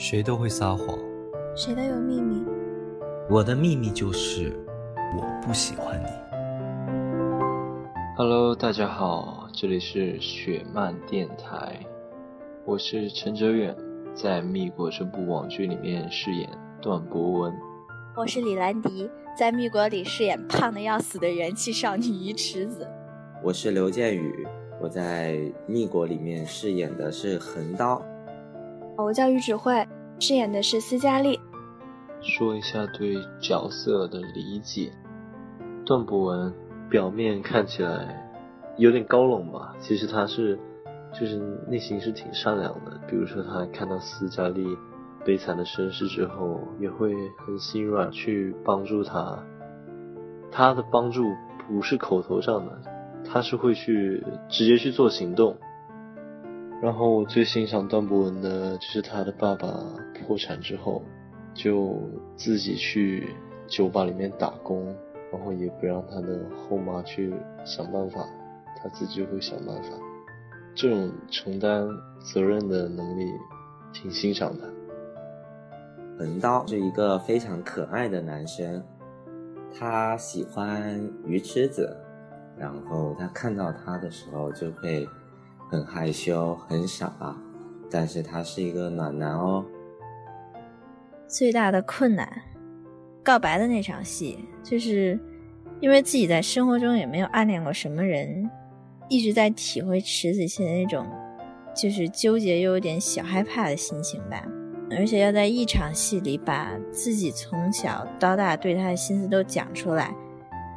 谁都会撒谎，谁都有秘密。我的秘密就是我不喜欢你。Hello，大家好，这里是雪漫电台，我是陈哲远，在《蜜果》这部网剧里面饰演段博文。我是李兰迪，在《蜜果》里饰演胖的要死的元气少女鱼池子。我是刘建宇，我在《蜜果》里面饰演的是横刀。我叫于芷慧，饰演的是斯嘉丽。说一下对角色的理解。段博文表面看起来有点高冷吧，其实他是就是内心是挺善良的。比如说他看到斯嘉丽悲惨的身世之后，也会很心软去帮助他。他的帮助不是口头上的，他是会去直接去做行动。然后我最欣赏段博文的就是他的爸爸破产之后，就自己去酒吧里面打工，然后也不让他的后妈去想办法，他自己会想办法。这种承担责任的能力，挺欣赏的。横刀是一个非常可爱的男生，他喜欢鱼池子，然后他看到他的时候就会。很害羞，很傻，但是他是一个暖男哦。最大的困难，告白的那场戏，就是因为自己在生活中也没有暗恋过什么人，一直在体会池子现在那种，就是纠结又有点小害怕的心情吧。而且要在一场戏里把自己从小到大对他的心思都讲出来，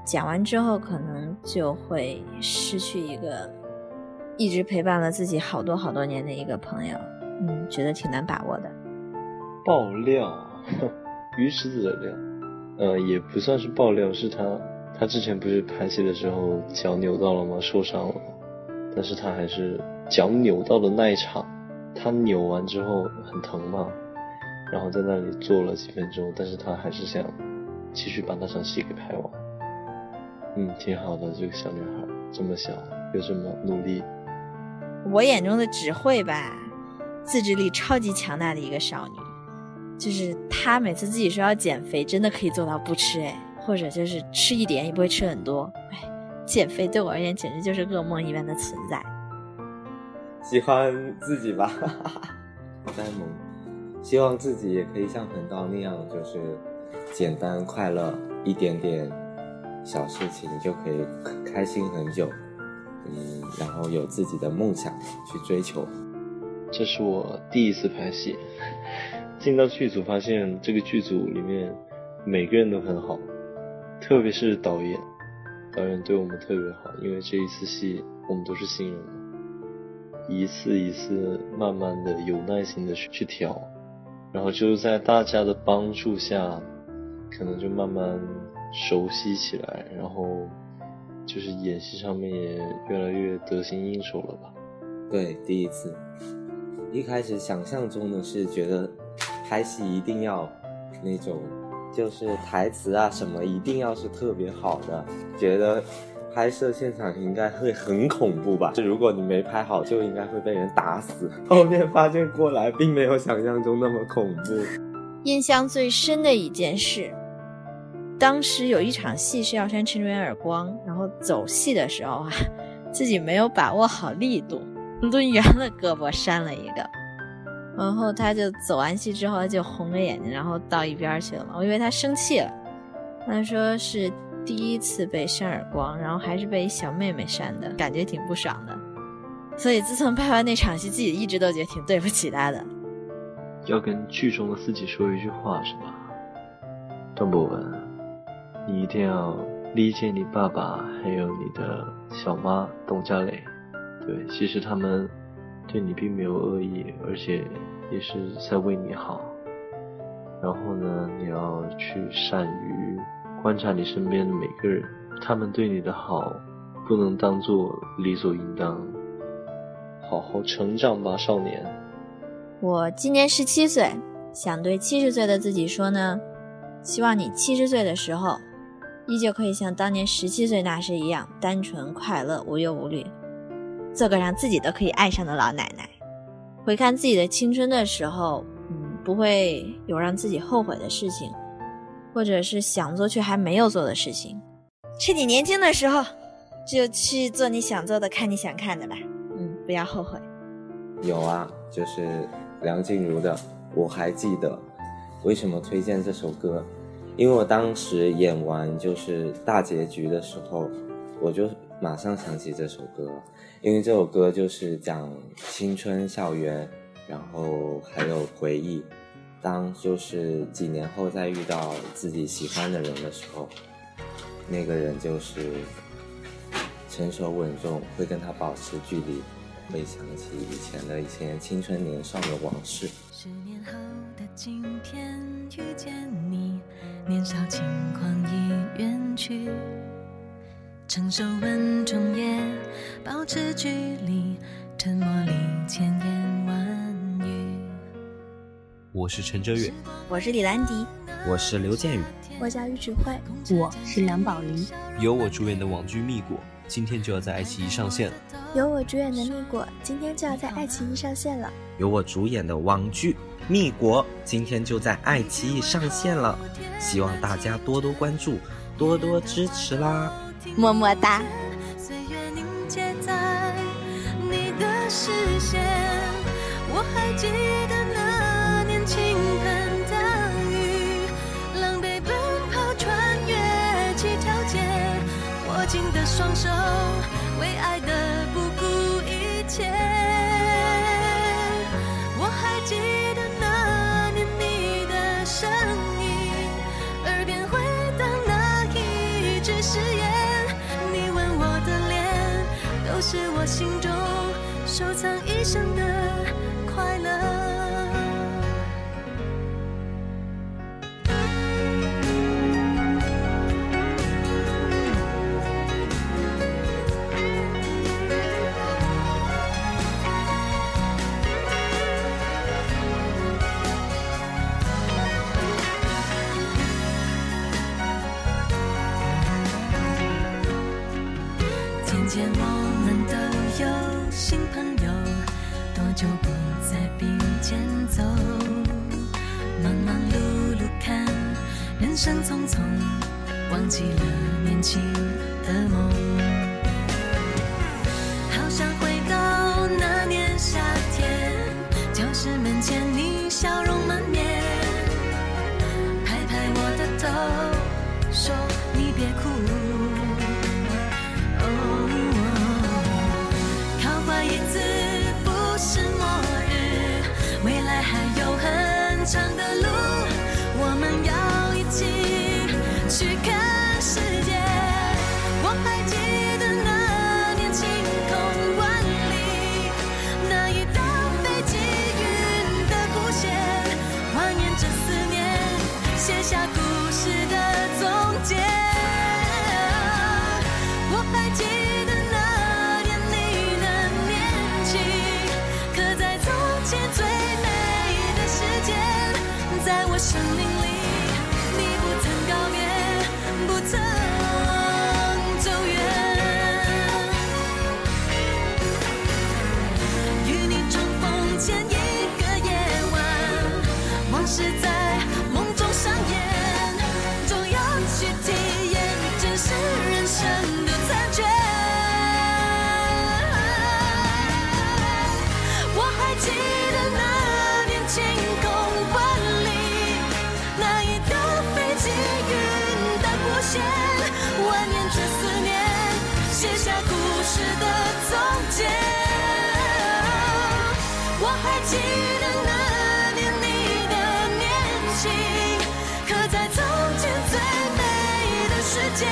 讲完之后可能就会失去一个。一直陪伴了自己好多好多年的一个朋友，嗯，觉得挺难把握的。爆料，鱼池子的料，呃，也不算是爆料，是他，他之前不是拍戏的时候脚扭到了吗？受伤了，但是他还是脚扭到的那一场，他扭完之后很疼嘛，然后在那里坐了几分钟，但是他还是想继续把那场戏给拍完。嗯，挺好的，这个小女孩这么小，又这么努力。我眼中的只会吧，自制力超级强大的一个少女，就是她每次自己说要减肥，真的可以做到不吃哎，或者就是吃一点也不会吃很多哎，减肥对我而言简直就是噩梦一般的存在。喜欢自己吧，呆萌，希望自己也可以像横刀那样，就是简单快乐，一点点小事情就可以开心很久。嗯，然后有自己的梦想去追求。这是我第一次拍戏，进到剧组发现这个剧组里面每个人都很好，特别是导演，导演对我们特别好，因为这一次戏我们都是新人，一次一次慢慢的有耐心的去去调，然后就是在大家的帮助下，可能就慢慢熟悉起来，然后。就是演戏上面也越来越得心应手了吧？对，第一次，一开始想象中的是觉得拍戏一定要那种，就是台词啊什么一定要是特别好的，觉得拍摄现场应该会很恐怖吧？就如果你没拍好，就应该会被人打死。后面发现过来并没有想象中那么恐怖。印象最深的一件事。当时有一场戏是要扇陈卓元耳光，然后走戏的时候啊，自己没有把握好力度，抡圆了胳膊扇了一个，然后他就走完戏之后就红着眼睛，然后到一边去了嘛。我以为他生气了，他说是第一次被扇耳光，然后还是被小妹妹扇的，感觉挺不爽的。所以自从拍完那场戏，自己一直都觉得挺对不起他的。要跟剧中的自己说一句话是吧？段博文。你一定要理解你爸爸，还有你的小妈董佳蕾。对，其实他们对你并没有恶意，而且也是在为你好。然后呢，你要去善于观察你身边的每个人，他们对你的好不能当做理所应当。好好成长吧，少年。我今年十七岁，想对七十岁的自己说呢，希望你七十岁的时候。依旧可以像当年十七岁那时一样单纯快乐、无忧无虑，做个让自己都可以爱上的老奶奶。回看自己的青春的时候，嗯，不会有让自己后悔的事情，或者是想做却还没有做的事情。趁你年轻的时候，就去做你想做的，看你想看的吧。嗯，不要后悔。有啊，就是梁静茹的《我还记得》。为什么推荐这首歌？因为我当时演完就是大结局的时候，我就马上想起这首歌，因为这首歌就是讲青春校园，然后还有回忆。当就是几年后再遇到自己喜欢的人的时候，那个人就是成熟稳重，会跟他保持距离，会想起以前的一些青春年少的往事。十年后的今天遇见你，年少轻狂已远去，承受稳重也保持距离，沉默里千言万语。我是陈哲远，我是李兰迪，我是刘建宇，我叫于芷慧，我是梁宝林。由我主演的网剧《蜜果》今天就要在爱奇艺上线了。由我主演的《蜜果》今天就要在爱奇艺上线了。由我主演的网剧《蜜国》今天就在爱奇艺上线了，希望大家多多关注，多多支持啦！么么哒。岁月凝结在你的视线，我还记得那年倾盆大雨，狼狈奔跑穿越几条街，握紧的双手，是我心中收藏一生的快乐。就不再并肩走？忙忙碌碌看人生匆匆，忘记了年轻的梦。好想回到那年夏天，教室门前你笑容满面，拍拍我的头，说你别哭。去看世界。我还记得那年晴空万里，那一道飞机云的弧线，蜿蜒着思念，写下故事的总结。我还记得那年你的年轻，刻在从前最美的时间，在我生命里，你不曾告别，不曾走远。与你重逢前一个夜晚，往事在写下故事的总结。我还记得那年你的年轻，刻在从前最美的时间，